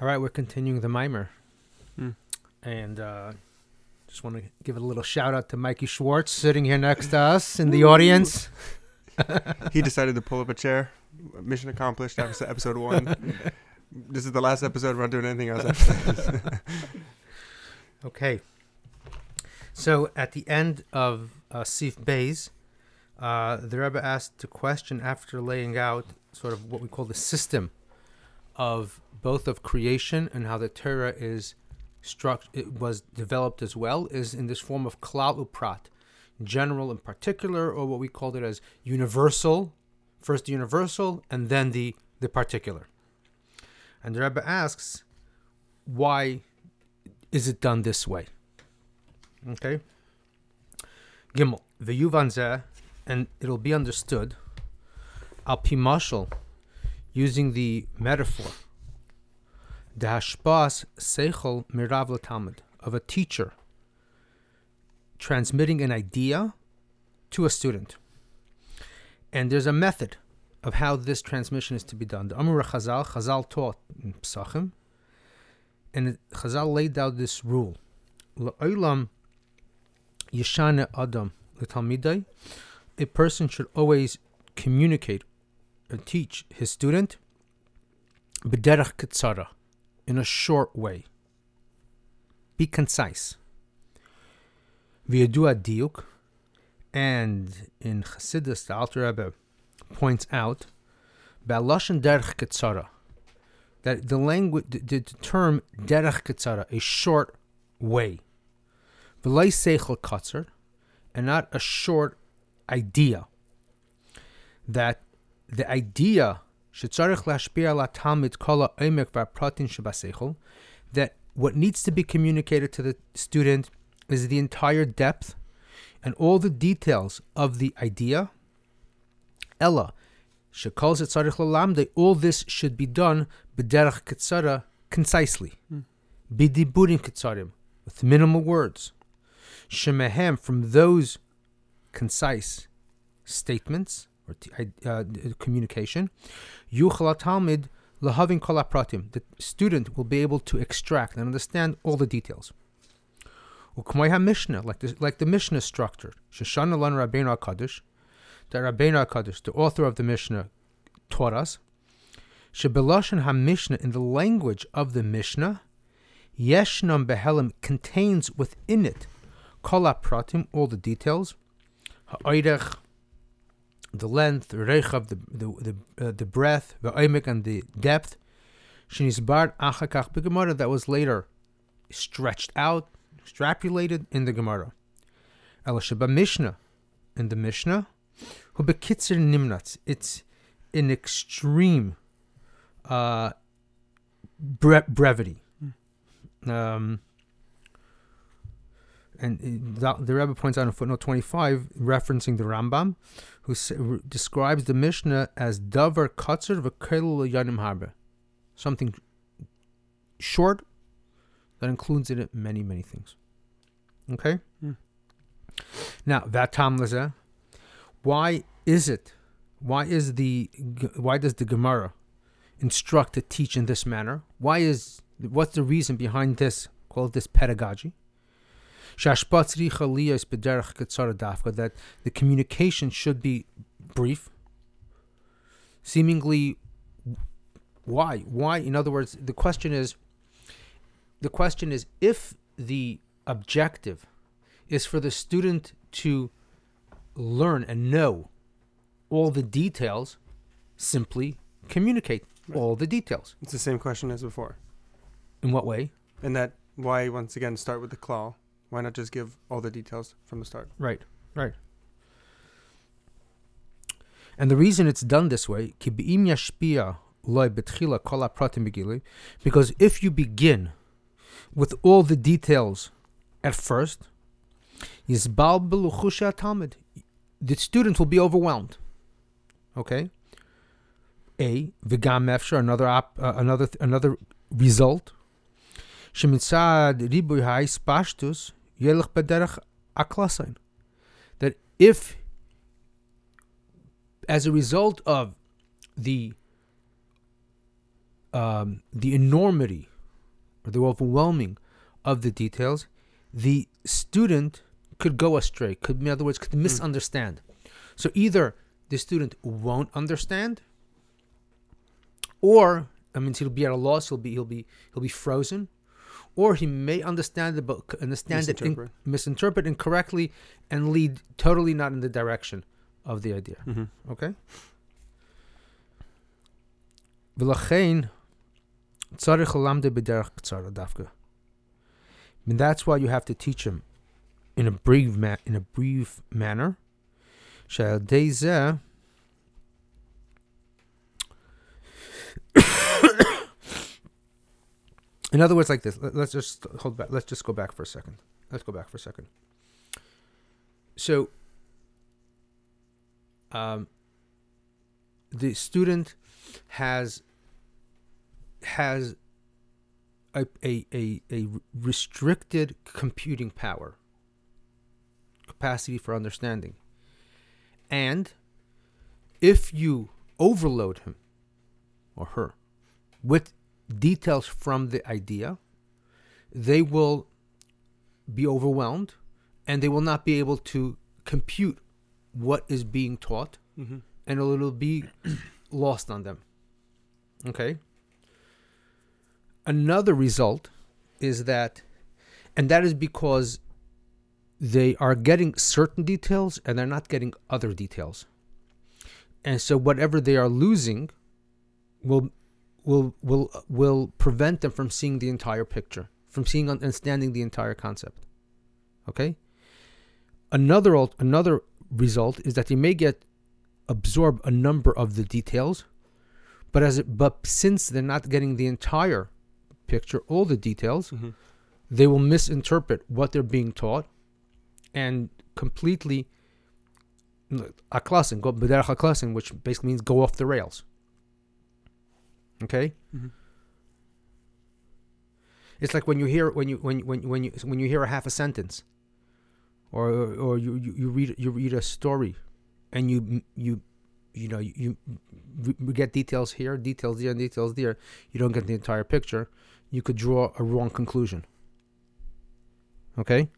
All right, we're continuing the maamar. Hmm. And uh, just want to give a little shout out to Mikey Schwartz sitting here next to us in the audience. He decided to pull up a chair. Mission accomplished. Episode, episode one. this is the last episode. We're not doing anything else after this. Okay. So at the end of uh, Sif Bays, uh, the Rebbe asked a question after laying out sort of what we call the system of both of creation and how the Torah is struct it was developed as well is in this form of klal uprat, general and particular, or what we called it as universal, first the universal and then the the particular. And the Rebbe asks, why is it done this way? Okay. Gimel v'yuvan zeh, and it'll be understood. Al pi mashal, using the metaphor. The hashpas seichel mirav talmud of a teacher transmitting an idea to a student. And there's a method of how this transmission is to be done. The Amur Chazal, Chazal taught in Psachim, and Chazal laid out this rule. La'olam yeshane adam a person should always communicate teach his student b'derech ketzara, in a short way. Be concise. V'yadu diuk, and in Chassidus, the Alter Rebbe points out, ba'lashon derech ketzara, that the language, the, the term derech ketzara, a short way, v'lay seichel katzer, and not a short idea. That the idea shetzarich lashpir ala talmid kol ha'omek v'apratin shebaseichel, that what needs to be communicated to the student is the entire depth and all the details of the idea. Ella, she calls shekol zetzarich lalamde, all this should be done b'derech ketzara, concisely, Hmm. bidiburim ketzarim, with minimal words. Shemehem, from those concise statements or uh, communication, yuchal talmid lahavin kol pratim. The student will be able to extract and understand all the details. Ukmoy Mishnah, like the, like the Mishnah is structured. Shoshana lan Rabbeinu Hakadosh, that Rabbeinu Hakadosh, the author of the Mishnah, taught us. Shebelashon HaMishnah, in the language of the Mishnah, Yeshnam Behelim contains within it Kol pratim, all the details, Ha'oirech, the length, the rechav, the the the, uh, the breadth, the oimek, and the depth. Shenisbar achakach begemara that was later stretched out, extrapolated in the Gemara. Elashaba Mishnah, in the Mishnah, who bekitzer nimnatz. It's in extreme uh, bre- brevity. Um, and uh, the, Rebbe points out in footnote 25, referencing the Rambam, who s- r- describes the Mishnah as davar katzer v'kelul yanim harbe, something short that includes in it many, many things. Okay? Hmm. Now, vatam lezeh, why is it, why is the, why does the Gemara instruct to teach in this manner? Why is, what's the reason behind this, called this pedagogy? That the communication should be brief. Seemingly, why? Why? In other words, the question is, the question is if the objective is for the student to learn and know all the details, simply communicate Right. all the details. It's the same question as before. In what way? And that why once again start with the claw? Why not just give all the details from the start? Right, right. And the reason it's done this way, because if you begin with all the details at first, the student will be overwhelmed. Okay. A v'gam efshar another op, uh, another another result. Shemitzad ribuy ha'is pashtus yelech aklasain. That if, as a result of the um, the enormity or the overwhelming of the details, the student could go astray, could in other words, could misunderstand. So either the student won't understand, or I mean he'll be at a loss, he'll be he'll be he'll be frozen, or he may understand it book, understand misinterpret. it in, misinterpret incorrectly and lead totally not in the direction of the idea. Mm-hmm. Okay. And that's why you have to teach him in a brief ma- in a brief manner. In other words, like this. Let- Let's just hold back. Let's just go back for a second. Let's go back for a second. So, um, the student has has a, a, a, a restricted computing power capacity for understanding and if you overload him or her with details from the idea they will be overwhelmed and they will not be able to compute what is being taught Mm-hmm. and it'll be lost on them. Okay? Another result is that, and that is because they are getting certain details and they're not getting other details. And so whatever they are losing will will will will prevent them from seeing the entire picture, from seeing and understanding the entire concept. Okay? Another another result is that they may get absorb a number of the details, but as it, but since they're not getting the entire picture, all the details, Mm-hmm. they will misinterpret what they're being taught, and completely aklasin go b'derech aklasin, which basically means go off the rails. Okay, Mm-hmm. it's like when you hear when you when when you- when you when you hear a half a sentence, or or you you, you read you read a story, and you you you know you, you get details here, details there, and details there. You don't get the entire picture. You could draw a wrong conclusion. Okay,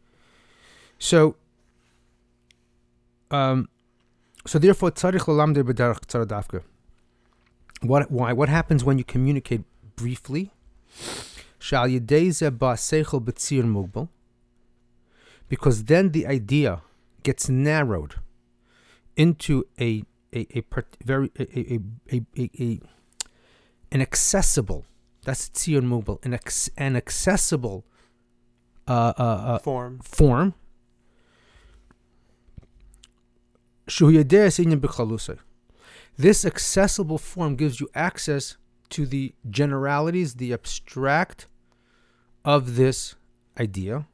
so um, so therefore tzarich lalamde b'derech tzara dafka. What why what happens when you communicate briefly? Shal yedei ze ba'seichel b'tzir mugbal. Because then the idea gets narrowed into a a, a very a, a, a, an accessible that's tzir mugbal an ex, an accessible uh, uh, uh, Form. form. This accessible form gives you access to the generalities, the abstract of this idea.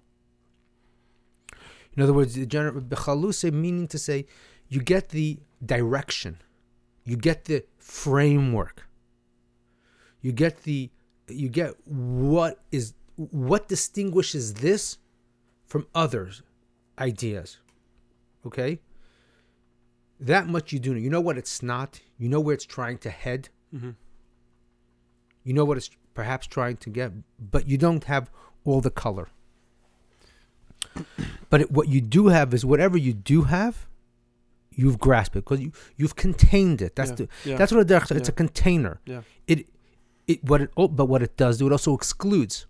In other words, the gener- bechaluse meaning to say you get the direction, you get the framework, you get the you get what is what distinguishes this from others ideas. Okay? That much you do know. You know what it's not. You know where it's trying to head. Mm-hmm. You know what it's perhaps trying to get, but you don't have all the color. But it, what you do have is whatever you do have, you've grasped it because you you've contained it. That's yeah. the yeah. that's what a derech. It's a container. Yeah. It it what it oh, but what it does do it also excludes,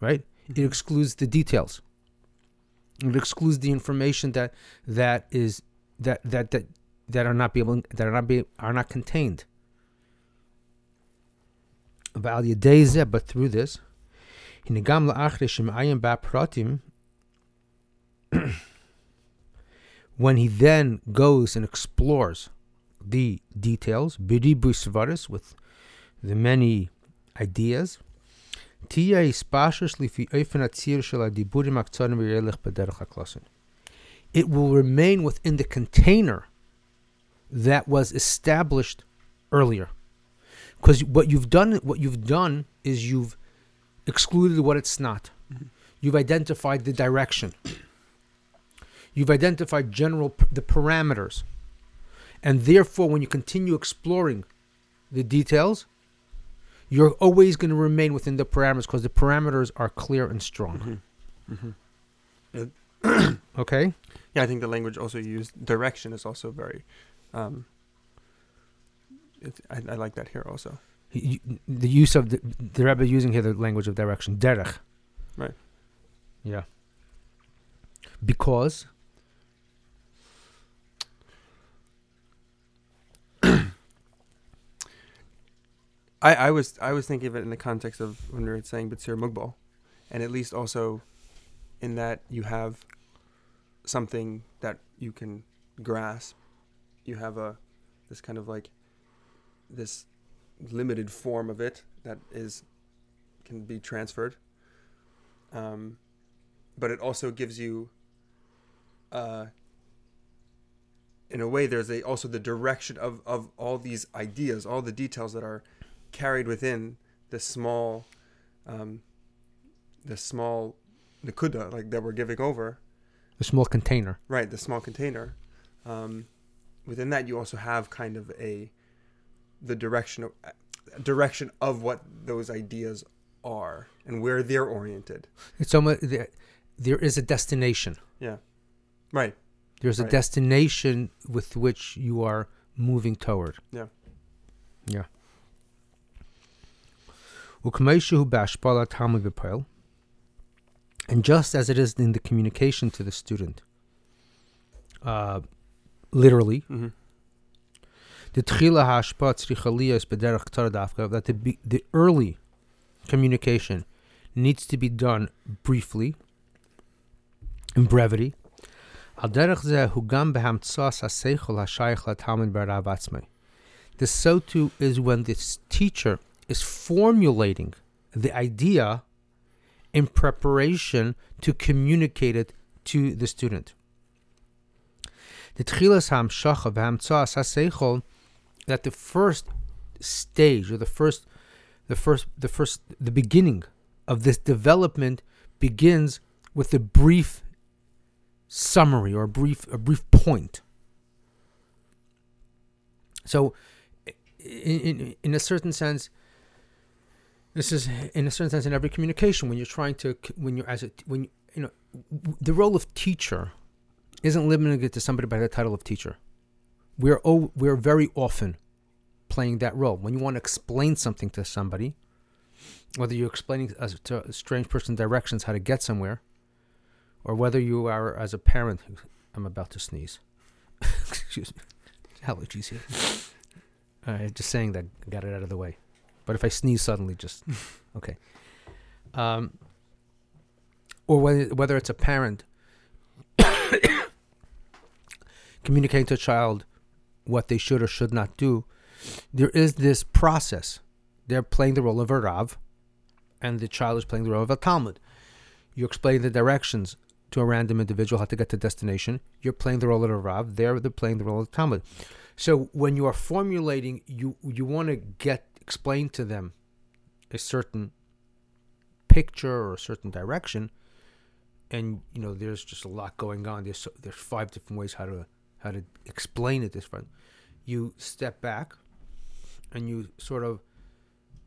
right? It Mhm. excludes the details. It excludes the information that that is that that that that are not be able, that are not be are not contained. But through this, when he then goes and explores the details, with the many ideas, it will remain within the container that was established earlier. Because what you've done, what you've done is you've excluded what it's not. Mhm. You've identified the direction. You've identified general the parameters, and therefore, when you continue exploring the details, you're always going to remain within the parameters because the parameters are clear and strong. Mm-hmm. Okay? Yeah, I think the language also used direction is also very. Um, I, I like that here also. He- the use of the, the Rebbe using here the language of direction, derech. Right. Yeah. Because I, I was I was thinking of it in the context of when we were saying Bitsir Mugbal, and at least also in that you have something that you can grasp. You have a this kind of like this limited form of it that is can be transferred. Um, but it also gives you uh, in a way there's a also the direction of, of all these ideas, all the details that are carried within the small um, the small nakuda like that we're giving over the small container. right the small container um, within that you also have kind of a the direction of direction of what those ideas are and where they're oriented It's almost there, there is a destination. Yeah. Right There's a destination with which you are moving toward. Yeah. Yeah. Ukmeishu bashpala talmud v'poel. And just as it is in the communication to the student, uh, literally. Mm-hmm. That the, the early communication needs to be done briefly, in brevity. The so is when this teacher is formulating the idea in preparation to communicate it to the student. The tchilas hamshacha v'hamtzas haseichol that the first stage or the first, the first, the first, the beginning of this development begins with a brief summary or a brief a brief point. So, in, in in a certain sense, this is in a certain sense in every communication when you're trying to when you're as a when you, you know the role of teacher isn't limited to somebody by the title of teacher. We're oh, we're very often playing that role when you want to explain something to somebody, whether you're explaining as to a strange person directions how to get somewhere, or whether you are as a parent. I'm about to sneeze. Excuse me. Allergies here. Uh, just saying that, got it out of the way. But if I sneeze suddenly, just okay. Um, or whether whether it's a parent communicating to a child what they should or should not do, there is this process. They're playing the role of a Rav, and the child is playing the role of a Talmud. You explain the directions to a random individual how to get to destination. You're playing the role of a Rav. They're, they're playing the role of the Talmud. So when you are formulating, you you want to get explain to them a certain picture or a certain direction, and you know there's just a lot going on. There's so, there's five different ways how to how to explain it. This front, you step back, and you sort of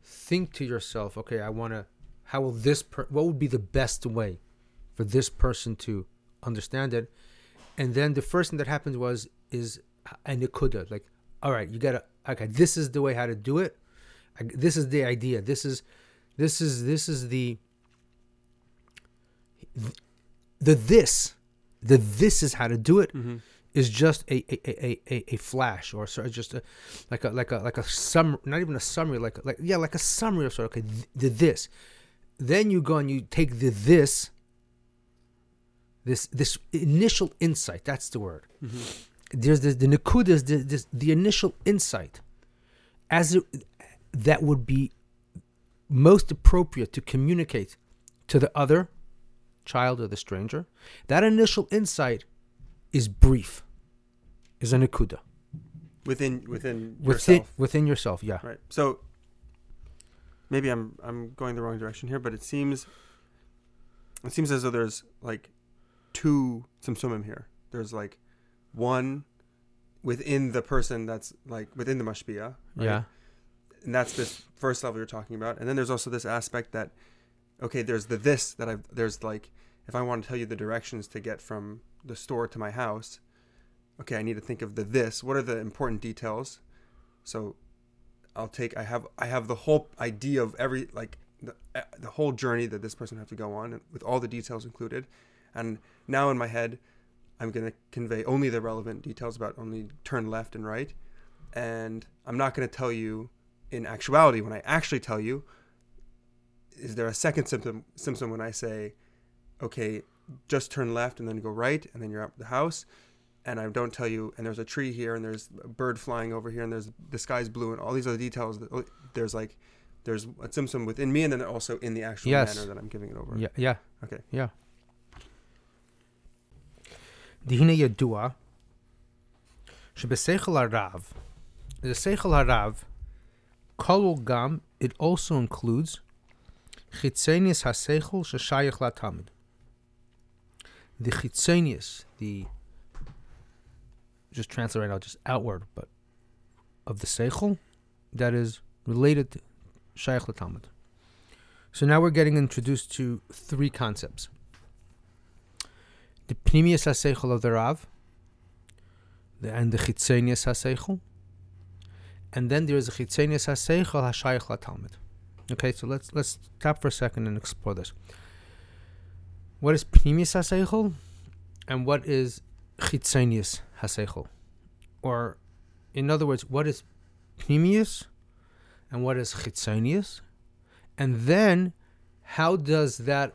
think to yourself, okay, I want to. How will this? Per- what would be the best way for this person to understand it? And then the first thing that happens was is a nikuda. Uh, like, all right, you gotta. Okay, this is the way how to do it. I, this is the idea. This is, this is this is the. The this, the this is how to do it Mm-hmm. is just a a, a, a, a flash or sort of just a like a like a like a sum not even a summary like like yeah like a summary of sort of okay the this then you go and you take the this this this initial insight that's the word Mm-hmm. there's the the nakuda is the, this, the initial insight as it, that would be most appropriate to communicate to the other child or the stranger that initial insight is brief is a nakuda within within within yourself. within yourself yeah Right. So maybe I'm I'm going the wrong direction here, but it seems it seems as though there's like two some sumsumim here. There's like one within the person that's like within the mashpia. right? yeah and that's this first level you're talking about. And then there's also this aspect that, okay, there's the this that I've there's like if I want to tell you the directions to get from the store to my house, okay, I need to think of the this. What are the important details? So I'll take I have I have the whole idea of every like the, eh, the whole journey that this person have to go on with all the details included. And now in my head, I'm going to convey only the relevant details about only turn left and right. And I'm not going to tell you in actuality when I actually tell you is there a second tzimtzum tzimtzum when I say okay, just turn left and then go right, and then you're out the house. And I don't tell you, and there's a tree here, and there's a bird flying over here, and there's the sky's blue, and all these other details. That, oh, there's like, there's a tzimtzum within me, and then also in the actual yes. manner that I'm giving it over. Yeah. Yeah. Okay. Yeah. Dihine yadua. שבשכל harav the seichel harav, kol gam, it also includes chitzenius haseichel sheshayich latamid the chitzenius, the just translate right now, just outward, but of the seichel that is related to shaykh Talmud. So now we're getting introduced to three concepts: the pnimius haseichel of the Rav, and the chitzenius haseichel, and then there is a chitzenius haseichel hashaykh Talmud. Okay, so let's let's stop for a second and explore this. What is pnimius haseichel, and what is chitzenius haseichel, or in other words, what is pnimius, and what is chitzenius, and then how does that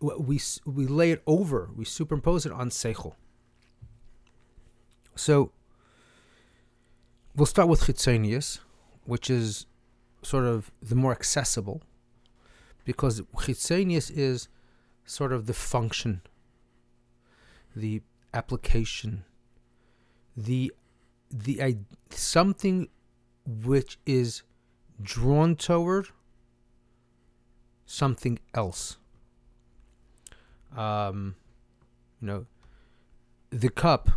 we we lay it over, we superimpose it on seichel. So we'll start with chitzenius, which is sort of the more accessible, because chitzenius is sort of the function, the application, the the something which is drawn toward something else. Um, you know, the cup,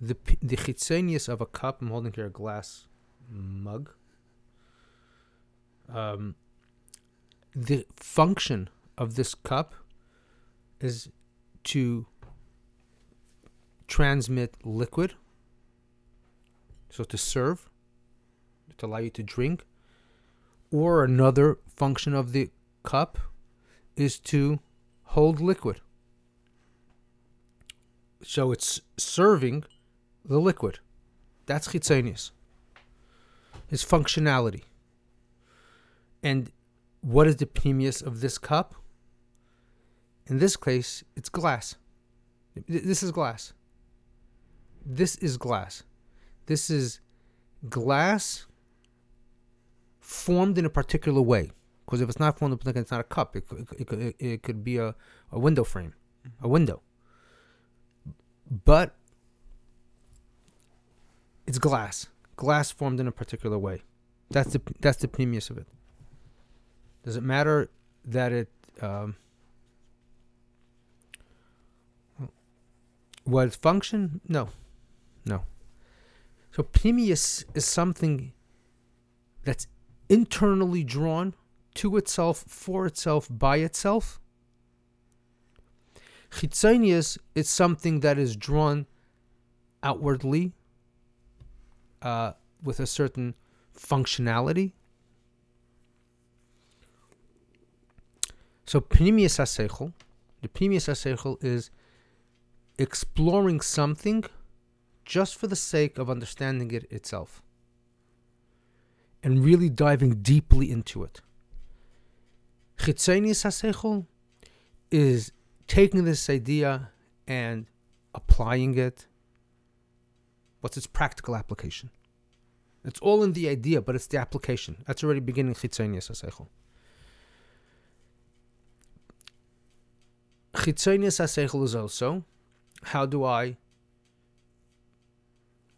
the the chitzenius of a cup. I'm holding here a glass mug. Um, the function of this cup is to transmit liquid, so to serve, to allow you to drink, or another function of the cup is to hold liquid. So it's serving the liquid. That's chitzenius. His functionality. And what is the pnimius of this cup? In this case, it's glass. This is glass. This is glass. This is glass formed in a particular way. Because if it's not formed in a it's not a cup. It could, it it could be a, a window frame, a window. But it's glass. Glass formed in a particular way. That's the that's the pnimius of it. Does it matter that it um, its function? No, no. So pnimius is something that's internally drawn to itself, for itself, by itself. Chitzonius is something that is drawn outwardly uh, with a certain functionality. So pnimius haseichel, the pnimius haseichel is exploring something just for the sake of understanding it itself and really diving deeply into it. Chitzonius haseichel is taking this idea and applying it. What's its practical application? It's all in the idea, but it's the application. That's already beginning chitzonius haseichel. Chitzonius haseichel is also how do I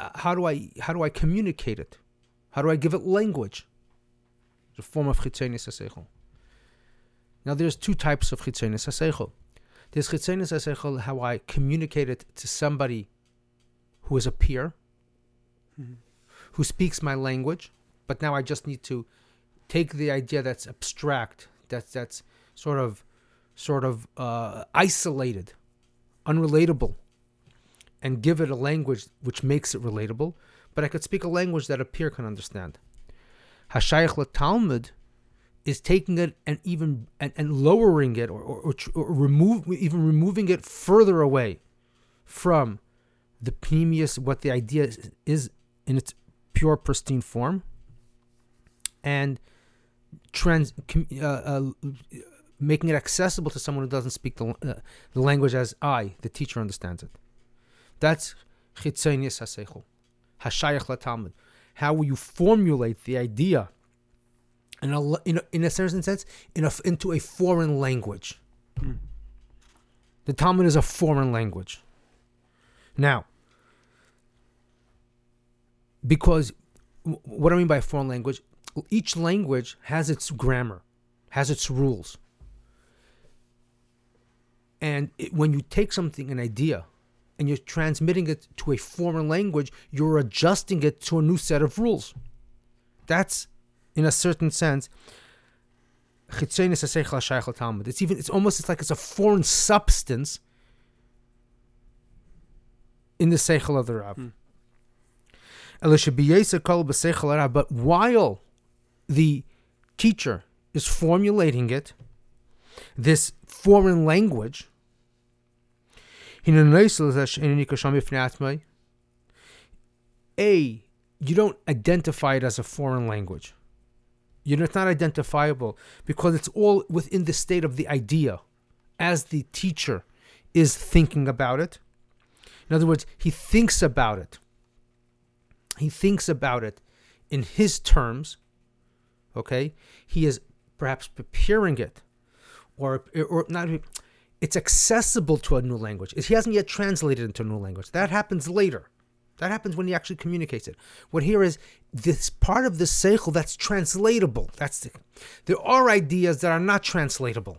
uh, how do I how do I communicate it? How do I give it language? The form of chitzonius haseichel. Now there's two types of chitzonius haseichel. There's chitzonius haseichel how I communicate it to somebody who is a peer, Mhm. who speaks my language, but now I just need to take the idea that's abstract, that's that's sort of sort of uh, isolated, unrelatable, and give it a language which makes it relatable. But I could speak a language that a peer can understand. Hashayach Talmud is taking it and even and, and lowering it or, or, or, remove even removing it further away from the pnimius what the idea is, is in its pure pristine form and trans uh, uh, making it accessible to someone who doesn't speak the, uh, the language as I, the teacher, understands it. That's chitzonius haseichel, hashayach latalmud. How will you formulate the idea in a, in a, in a certain sense in a, into a foreign language? The Talmud is a foreign language. Now, because what I mean by foreign language? Each language has its grammar, has its rules. And it, when you take something, an idea, and you're transmitting it to a foreign language, you're adjusting it to a new set of rules. That's, in a certain sense, it's even it's almost it's like it's a foreign substance in the seichel of the Rav. Hmm. But while the teacher is formulating it, this foreign language, A, you don't identify it as a foreign language. You know, it's not identifiable because it's all within the state of the idea as the teacher is thinking about it. In other words, he thinks about it. He thinks about it in his terms. Okay? He is perhaps preparing it or or not it's accessible to a new language. He hasn't yet translated into a new language. That happens later. That happens when he actually communicates it. What here is this part of the seichel that's translatable. That's the, there are ideas that are not translatable.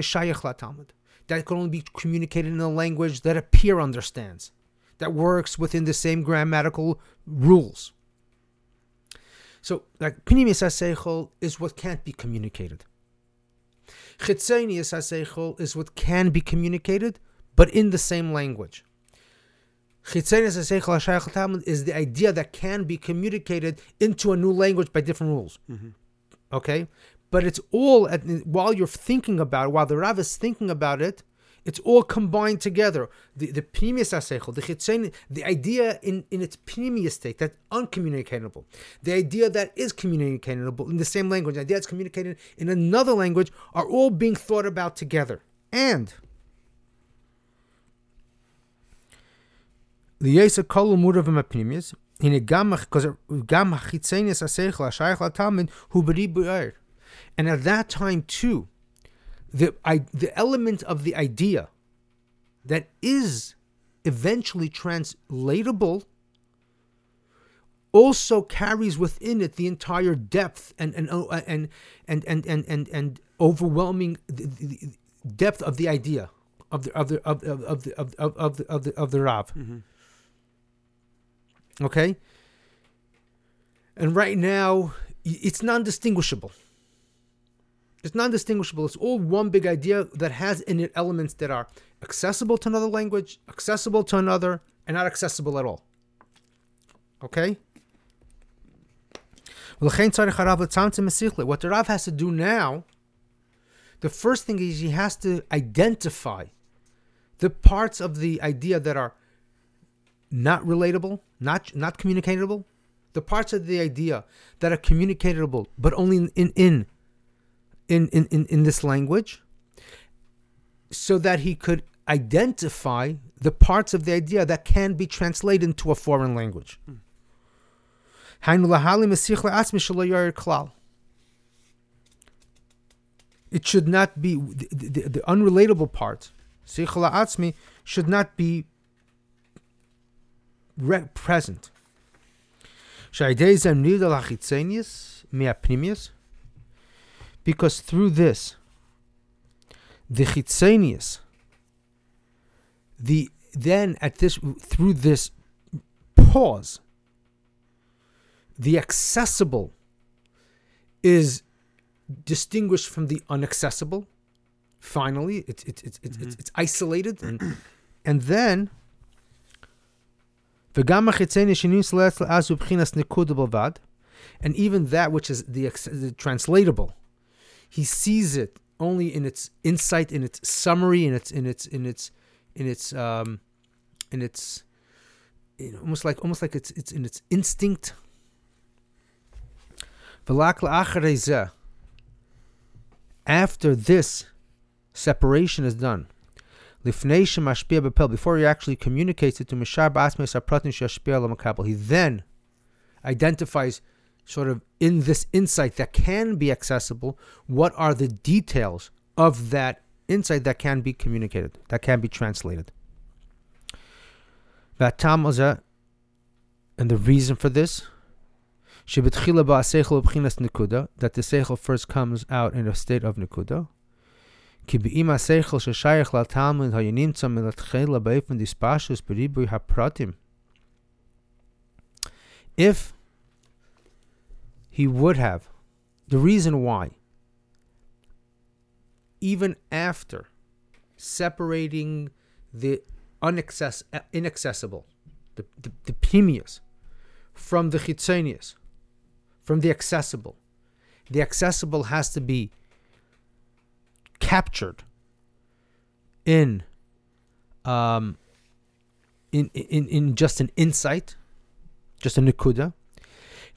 Shayach latalmud. That can only be communicated in a language that a peer understands, that works within the same grammatical rules. So, like pnimius haseichel is what can't be communicated. Chitzonius haseichel is what can be communicated, but in the same language. Chitzonius haseichel hashayach talmud is the idea that can be communicated into a new language by different rules. Mm-hmm. Okay, but it's all at, while you're thinking about it, while the Rav is thinking about it, it's all combined together. The the pnimius haseichel, the chitzon, the idea in, in its pnimius state, that's uncommunicatable. The idea that is communicatable in the same language, the idea that's communicated in another language, are all being thought about together. And the yesa kol umurav pnimius, in a gamach, because gam chitzonius haseichel hashayach latalmud hu b'ri And at that time too, the I, the element of the idea that is eventually translatable also carries within it the entire depth and and uh, and and and and and, and overwhelming the, the, the depth of the idea of the of the of, of, of the of, of, of the of the of the Rav. Okay? And right now it's non-distinguishable. It's non-distinguishable. It's all one big idea that has in it elements that are accessible to another language, accessible to another, and not accessible at all. Okay? What the Rav has to do now, the first thing is he has to identify the parts of the idea that are not relatable, not not communicatable, the parts of the idea that are communicatable but only in in in in, in, in, in this language, so that he could identify the parts of the idea that can be translated into a foreign language. It should not be the, the, the unrelatable part. Should not be re- present because through this, the chitzenius, the then at this through this pause, the accessible is distinguished from the unaccessible. Finally, it's it's it's it's, mm-hmm. it's isolated, and and then. And even that which is the, the translatable, he sees it only in its insight, in its summary, in its in its in its in its um, in its know, almost like almost like it's it's in its instinct. After this separation is done, before he actually communicates it to Mishar l'makabel, he then identifies sort of in this insight that can be accessible, what are the details of that insight that can be communicated, that can be translated. Vatam ozeh, and the reason for this, shebetchila ba'aseichel b'chinas nekuda, that the seichel first comes out in a state of nekuda. כי באם השכל ששייך לתלמוד היה נמצא מלתחילה באופן דיספשוס בריבוי הפרטים. If he would have, the reason why, even after separating the unaccess- inaccessible, the, the, the pnimius, from the chitzonius, from the accessible, the accessible has to be captured in um in in in just an insight just a nikuda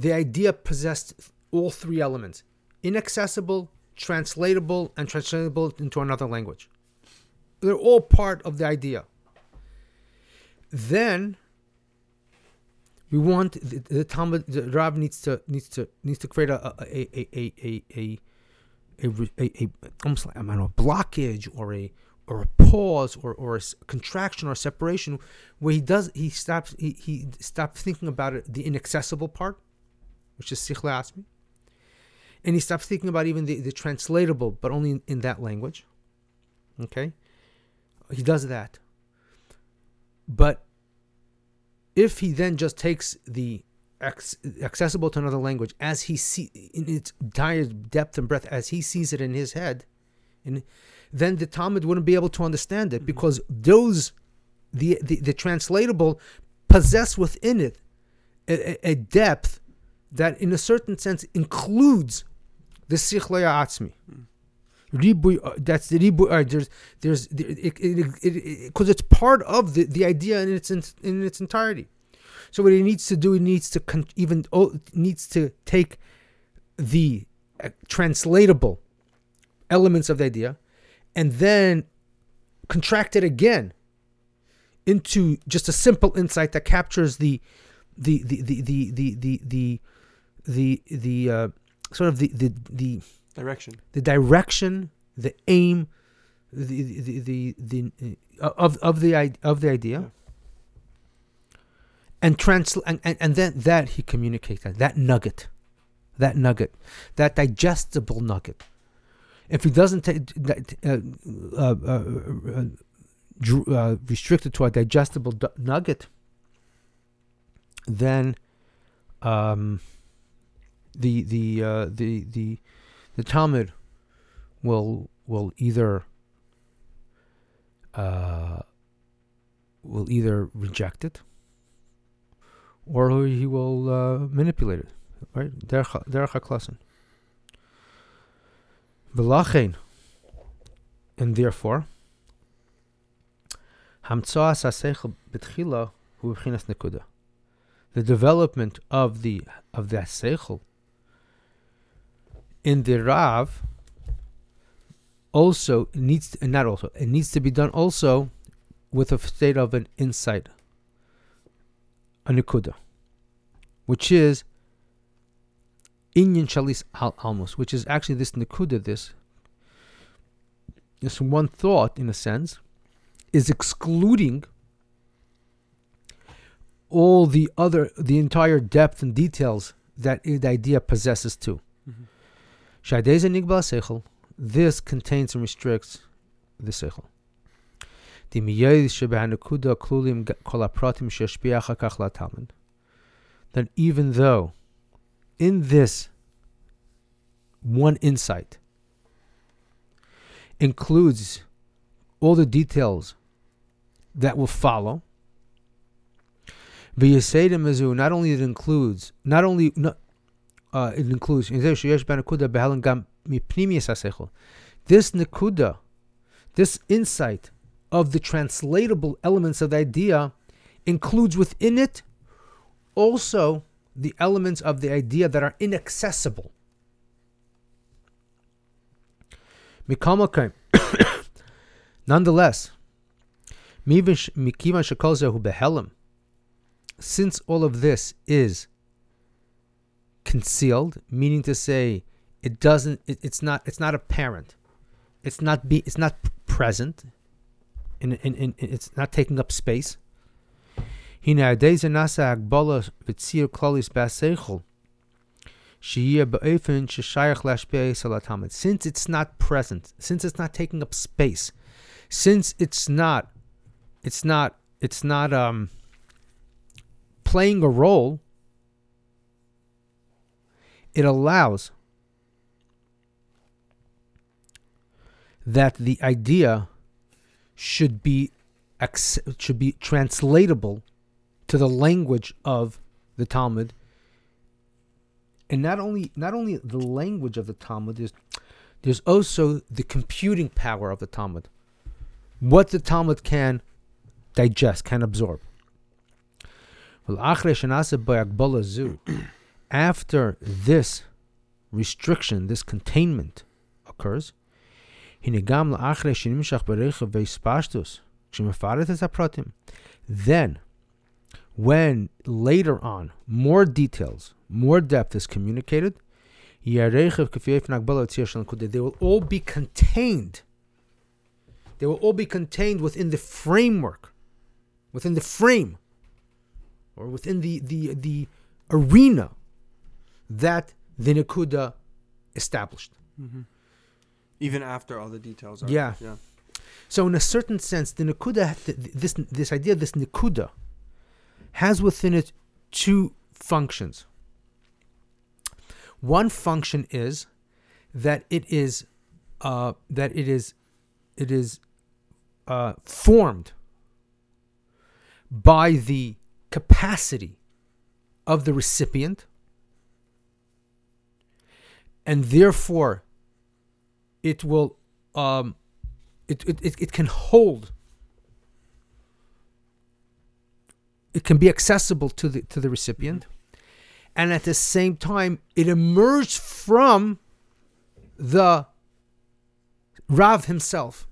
the idea possessed all three elements inaccessible, translatable, and translatable into another language. They're all part of the idea. Then we want the, the Talmud, the Rab needs to needs to needs to create a a a a a, a a, a, a almost like I don't know, a blockage or a or a pause or, or a contraction or separation where he does he stops he, he stops thinking about it the inaccessible part, which is Sichle Asmi. And he stops thinking about even the, the translatable, but only in, in that language. Okay? He does that. But if he then just takes the accessible to another language as he see in its dire depth and breadth as he sees it in his head and then the Talmud wouldn't be able to understand it mm-hmm. because those the the, the translatable possess within it a- a depth that in a certain sense includes the Sikhlaya Atzmi. Uh, that's the ribu. Uh, there's, there's, because it, it, it, it's part of the, the idea in its in, in, its entirety. So what it needs to do, it needs to con- even oh, needs to take the uh, translatable elements of the idea, and then contract it again into just a simple insight that captures the the the the the the the, the, the the the uh, sort of the the the Direction. the direction, the aim, the the the, the, the uh, of of the of the idea, Yeah. and translate and, and and then that he communicates that that nugget, that nugget, that digestible nugget. If he doesn't take uh, uh, uh, uh, uh, restrict it to a digestible du- nugget, then um, the the uh, the the the Talmud will will either uh, will either reject it or he will uh, manipulate it, right? Derech haklasen. V'lachein, and therefore, hamtzoas haseichel betchila hu nekuda. The development of the of the seichel in the Rav also needs to, not also it needs to be done also with a state of an insight, a nikuda, which is inyan shalis al almos, which is actually this nikuda, this this one thought, in a sense, is excluding all the other, the entire depth and details that eh, the idea possesses too. Mm-hmm. Shaydeza nigbal seichel, this contains and restricts the seichel. That even though in this one insight includes all the details that will follow, But you say to mizu. not only it includes, not only not, uh, it includes this nikuda, this insight of the translatable elements of the idea includes within it also the elements of the idea that are inaccessible. Nonetheless, since all of this is concealed, meaning to say it doesn't, it, it's not, it's not apparent, it's not be, it's not present, in, in, in, it's not taking up space. Since it's not present, since it's not taking up space, since it's not, it's not, it's not um, playing a role, it allows that the idea should be should be translatable to the language of the Talmud. And not only not only the language of the Talmud is there's also the computing power of the Talmud. What the Talmud can digest, can absorb. After this restriction, this containment occurs, then, when later on more details, more depth is communicated, they will all be contained. They will all be contained within the framework, within the frame, or within the, the, the arena that the Nakuda established. Mm-hmm. Even after all the details are. Yeah. Yeah. So, in a certain sense, the Nakuda, this, this idea, this Nakuda, has within it two functions. One function is that it is uh, that it is it is uh, formed by the capacity of the recipient, and therefore it will um, it, it, it, it can hold. It can be accessible to the to the recipient. And at the same time it emerged from the rav himself.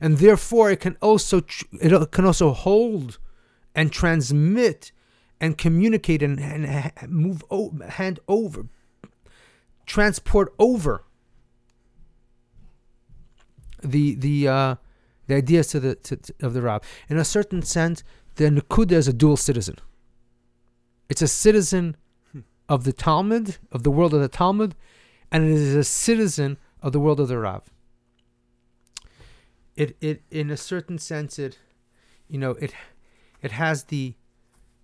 And therefore it can also it can also hold and transmit and communicate and, and move hand over transport over the the uh, the ideas to the to, to- of the Rab. In a certain sense, the Nakuda is a dual citizen. It's a citizen of the Talmud, of the world of the Talmud, and it is a citizen of the world of the Rav. It it in a certain sense it you know it it has the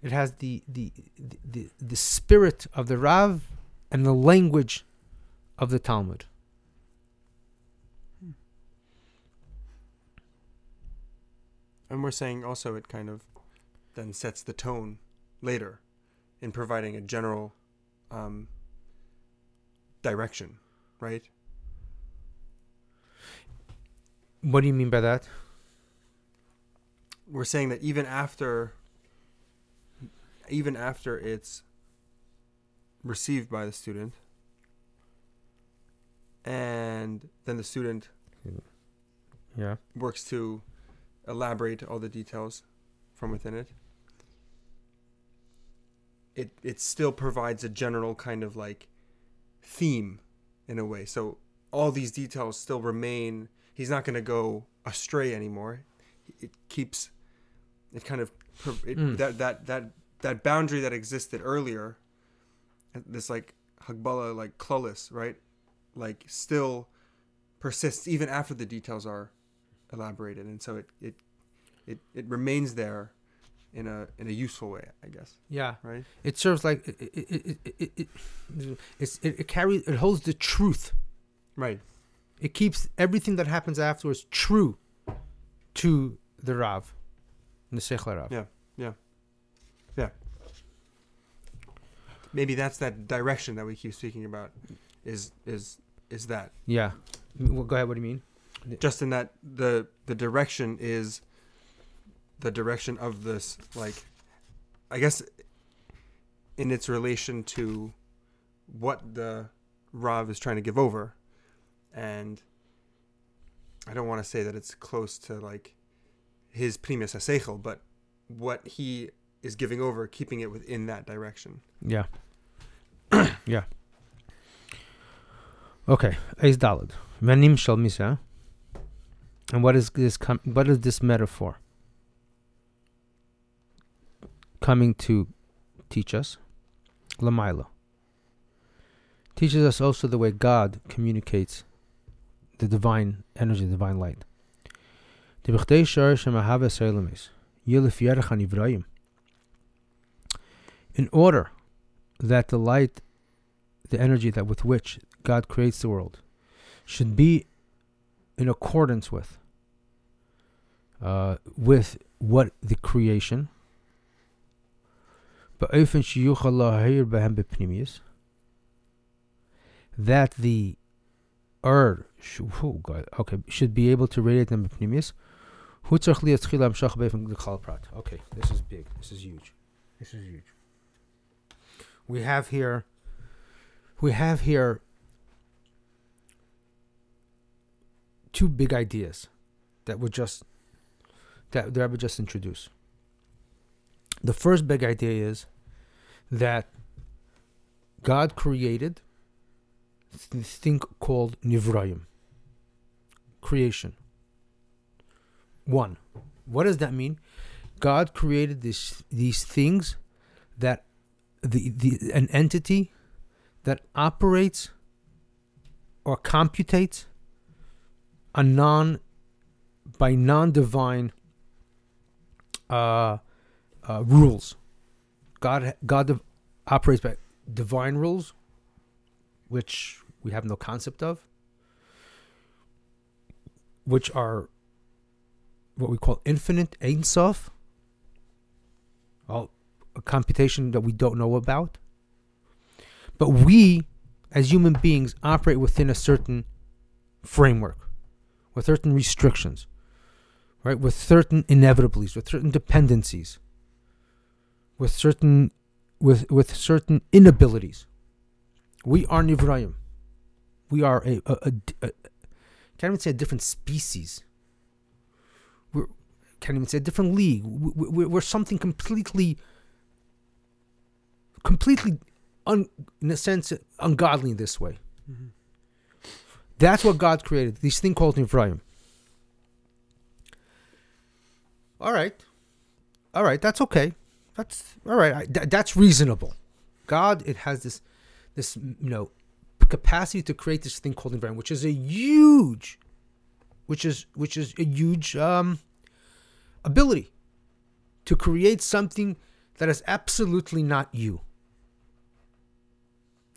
it has the the the, the, the spirit of the Rav and the language of the Talmud. And we're saying also it kind of then sets the tone later in providing a general um, direction, right? What do you mean by that? We're saying that even after even after it's received by the student and then the student Yeah. works to elaborate all the details from within it, it it still provides a general kind of like theme in a way. So all these details still remain. He's not going to go astray anymore. It keeps it kind of it, Mm. that that that that boundary that existed earlier. This like Hagbala like clueless right, like still persists even after the details are elaborated, and so it it it, it remains there in a in a useful way, I guess. Yeah. Right. It serves like it. It, it, it, it, it, it's, it, it carries. It holds the truth. Right. It keeps everything that happens afterwards true to the Rav, the Sechler Rav. Yeah. Yeah. Yeah. Maybe that's that direction that we keep speaking about. Is is is that Yeah. Well, go ahead. What do you mean? just in that the the direction is the direction of this like I guess in its relation to what the Rav is trying to give over and I don't want to say that it's close to like his pnimius hasechel, but what he is giving over, keeping it within that direction. Yeah. yeah. Okay. Eis Dalad. Shal misa. And what is this? Com- what is this metaphor? Coming to teach us, Lamaila. Teaches us also the way God communicates the divine energy, the divine light. In order that the light, the energy that with which God creates the world should be in accordance with uh, with what the creation. That the earth okay should be able to radiate them okay this is big. This is huge. This is huge. We have here we have here two big ideas that were just that the Rebbe just introduced. The first big idea is that God created this thing called Nivrayim, creation. One, what does that mean? God created this these things that the, the an entity that operates or computates a non by non-divine uh, uh, rules. God God operates by divine rules, which we have no concept of, which are what we call infinite, Ein Sof, a computation that we don't know about. But we, as human beings, operate within a certain framework, with certain restrictions, right? With certain inevitabilities, with certain dependencies, with certain, with with certain inabilities. We are Nivrayim. We are a, a, a, a can't even say a different species. We're can't even say a different league. We, we, we're something completely, completely, un, in a sense, ungodly in this way. Mm-hmm. That's what God created. This thing called Nivrayim. All right, all right. That's okay. That's all right. I, th- that's reasonable. God, it has this, this you know, capacity to create this thing called Nivrayim, which is a huge, which is which is a huge um, ability to create something that is absolutely not you.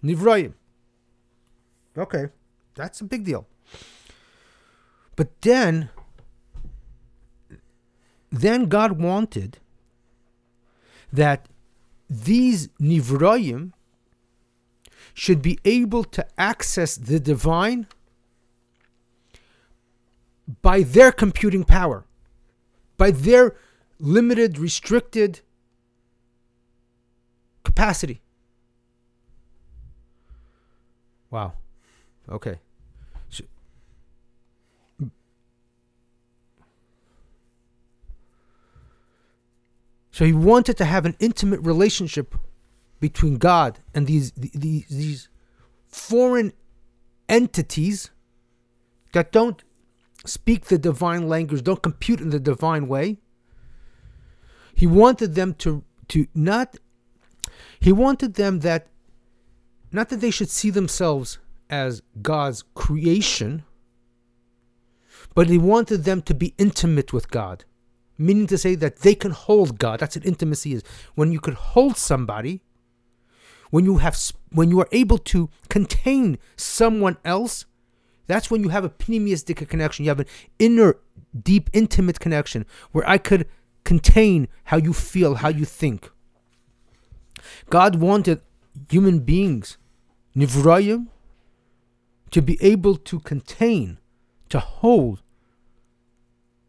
Nivrayim. Okay, that's a big deal. But then, then God wanted that these Nivrayim should be able to access the divine by their computing power, by their limited, restricted capacity. Wow. Okay. So- So he wanted to have an intimate relationship between God and these these these foreign entities that don't speak the divine language, don't compute in the divine way. He wanted them to to not he wanted them that not that they should see themselves as God's creation, but he wanted them to be intimate with God. Meaning to say that they can hold God. That's what intimacy is. When you can hold somebody, when you have when you are able to contain someone else, that's when you have a pnimiusdike connection. You have an inner, deep, intimate connection where I could contain how you feel, how you think. God wanted human beings, Nivrayim, to be able to contain, to hold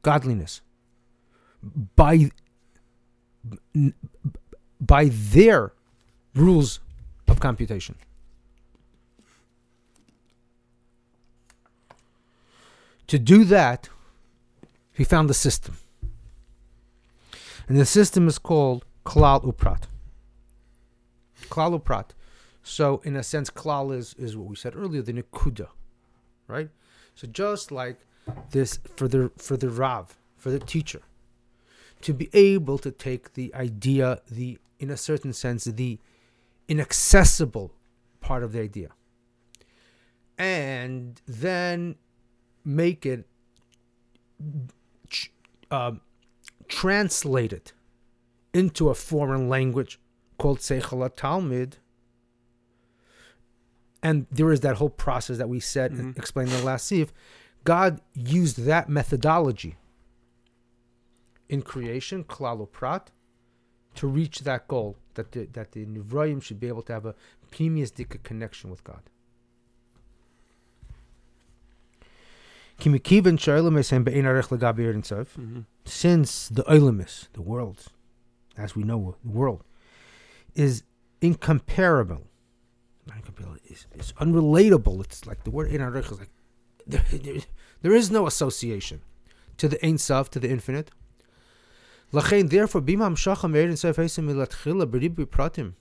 godliness by by their rules of computation. To do that, he found a system. And the system is called Klal Uprat. Klal Uprat. So, in a sense, Klal is, is what we said earlier, the Nikuda, right? So, just like this for the for the Rav, for the teacher, to be able to take the idea, the in a certain sense, the inaccessible part of the idea, and then make it um, translate it into a foreign language called Seichel Talmud. And there is that whole process that we said and Mhm. explained in the last sif. God used that methodology in creation, klal prat, to reach that goal that the, that the Nivraim should be able to have a pnimius dika connection with God. Kimikivan sha'olam esem be'ein arech legabi erin tzav Mhm. since the Olamis, the world, as we know, the world, is incomparable, it's, it's unrelatable. It's like the word in our is like there, there, there is no association to the Ein Sof, to the infinite. Lachain, therefore, bima milatchila b'ribu pratim.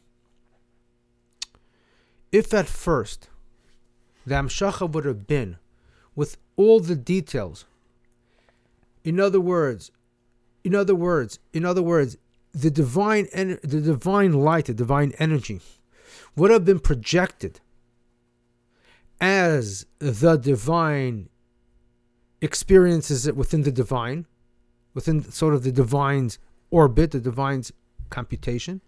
If at first the hamshacha would have been with all the details in other words, in other words, in other words, the divine en- the divine light, the divine energy would have been projected as the divine experiences it within the divine, within sort of the divine's orbit, the divine's computation.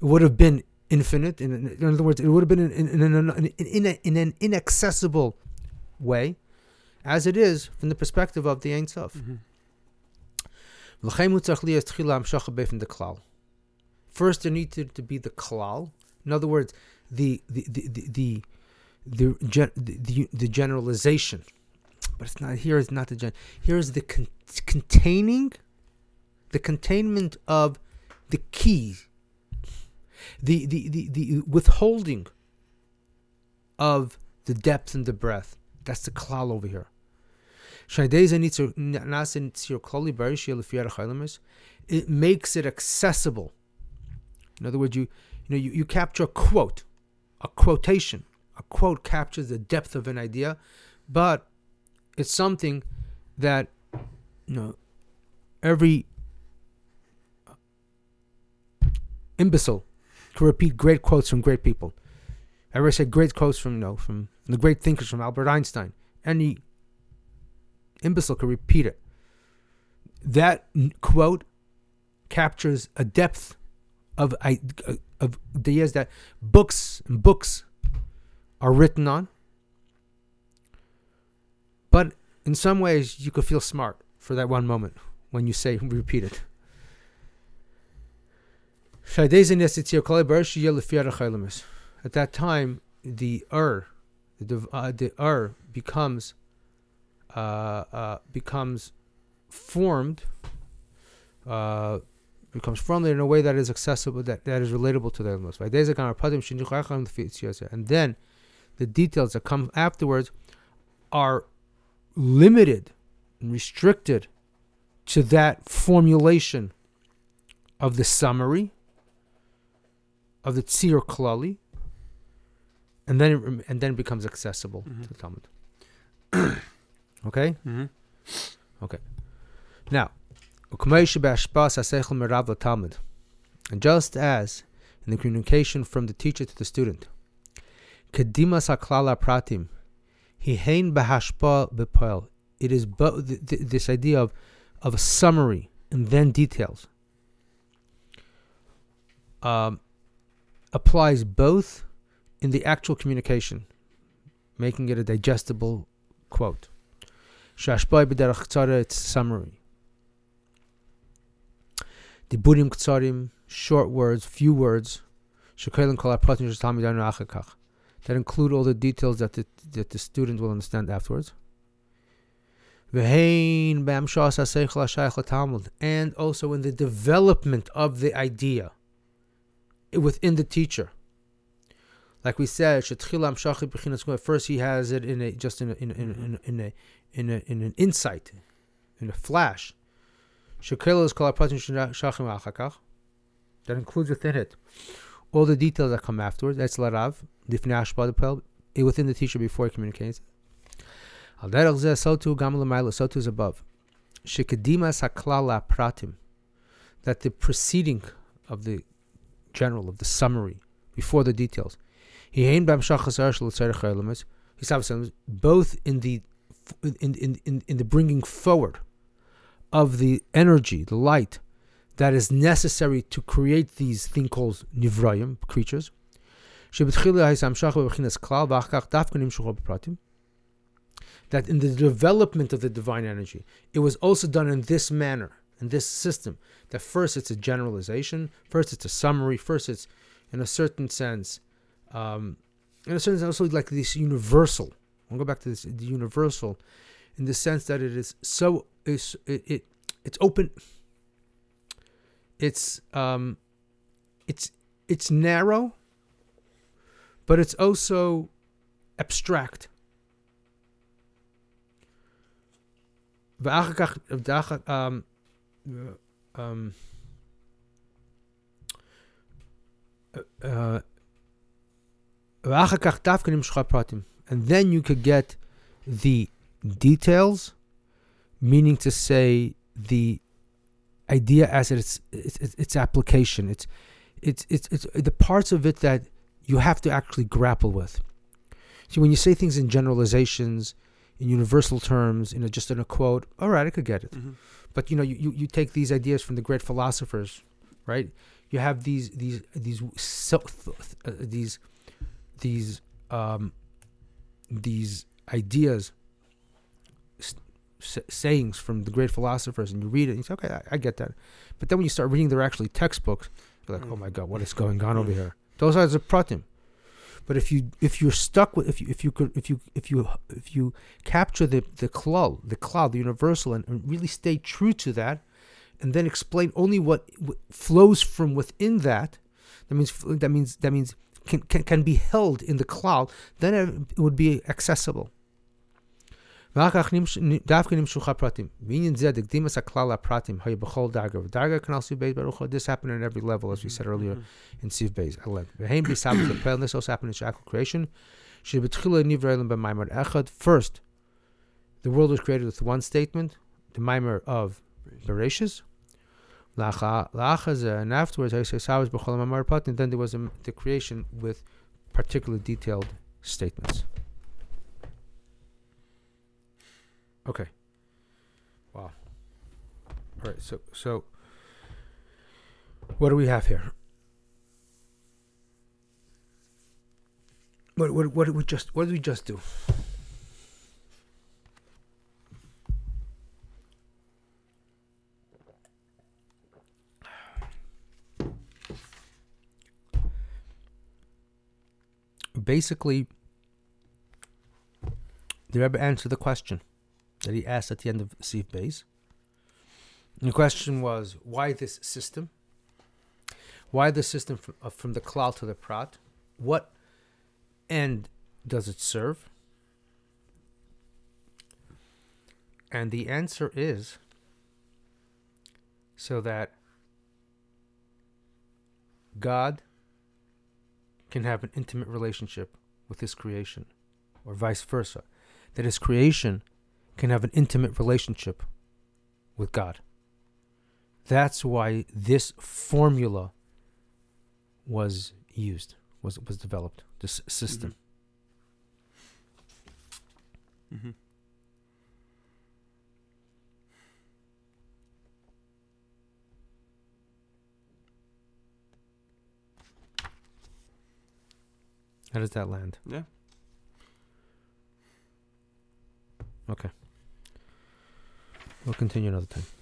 It would have been infinite. In, in other words, it would have been in, in, in, in, an inaccessible way, as it is from the perspective of the Ein Sof. Mhm. First, there needed to be the klal. In other words, the the the the the, the, the, the, the generalization. But it's not here. Is not the gen. Here is the con- containing, the containment of the key. The, the, the, the withholding of the depth and the breadth. That's the klal over here. It makes it accessible. In other words, you you know you, you capture a quote, a quotation. A quote captures the depth of an idea, but it's something that you know every imbecile can repeat great quotes from great people. I said great quotes from you know from, from the great thinkers from Albert Einstein. Any imbecile could repeat it. That quote captures a depth of I- of ideas that books and books are written on. But in some ways, you could feel smart for that one moment when you say repeat it. At that time, the Ur, the, uh, the Ur becomes uh, uh, becomes formed, uh, becomes formed in a way that is accessible, that, that is relatable to the elements. And then the details that come afterwards are limited and restricted to that formulation of the summary of the Tzir Klali, and then it, and then it becomes accessible Mhm. to the Talmud. okay? Mm-hmm. Okay. Now, And just as in the communication from the teacher to the student, pratim. It is this idea of of a summary and then details. Um, applies both in the actual communication, making it a digestible quote. Shashpai b'derech tzara, it's summary. Diburim ktsarim, short words, few words. That include all the details that the, that the student will understand afterwards. V'hein b'amshas ha'seichel ha'shayach l'talmud. And also in the development of the idea within the teacher. Like we said, gua. First, he has it in a just in a, in a, in a, in a, in, a, in an insight, in a flash. That includes within it all the details that come afterwards. That's larav pel eh, within the teacher before he communicates. Al derech zeh so too gam l'mayla so too is above. Shekedimas haklala pratim. That the preceding of the general of the summary before the details. He hein bam shachas arshel tzarech ha'elamis. Both in the in, in, in, in the bringing forward of the energy, the light that is necessary to create these thing called nivrayim, creatures. That in the development of the divine energy, it was also done in this manner, in this system. That first it's a generalization, first it's a summary, first it's, in a certain sense, um, in a certain sense, also like this universal. I'll go back to this the universal, in the sense that it is so is it, it it's open. It's um it's it's narrow but it's also abstract. Um, um, uh, and then you could get the details meaning to say the idea as its its, its, its application. It's, it's it's it's the parts of it that you have to actually grapple with. See, when you say things in generalizations, in universal terms, in a, just in a quote, all right, I could get it. Mm-hmm. But you know, you, you, you take these ideas from the great philosophers, right? You have these these these so, uh, these these um, these ideas, s- sayings from the great philosophers, and you read it, and you say, okay, I, I get that. But then when you start reading their actually textbooks, you're like, oh Mm. my god, what is going on over here? Those are the pratim. But if you if you're stuck with if you if you could if you if you if you capture the the klal the cloud the universal and, and really stay true to that, and then explain only what, what flows from within that, that means that means that means can, can can be held in the cloud. Then it would be accessible. ואחר כך נמש- נ- דווקא נמשוך הפרטים. בעניין זה דקדימס הכלל הפרטים היה בכל דרגה ודרגה כנ"ל סיב בייס ברוך הוא. This happened in every level as we said earlier in Siv Beis 11. V'heim b'sabit l'pel, this also happened in Shackle creation. Shebetchila nivra elim b'maimar echad. First, the world was created with one statement, the mimer of Bereshis. Lacha- La'achaz, and afterwards, I say Savas b'chol mamar patin. Then there was a, the creation with particularly detailed statements. Okay. Wow. All right. So so. What do we have here? What what what did we just what did we just do? Basically, the Rebbe answered the question that he asked at the end of Sif. And the question was, why this system? Why the system from, uh, from the klal to the prat? What end does it serve? And the answer is so that God can have an intimate relationship with his creation, or vice versa, that his creation can have an intimate relationship with God. That's why this formula was used, was was developed, this system. Mm-hmm. How does that land? Yeah. Okay. We'll continue another time.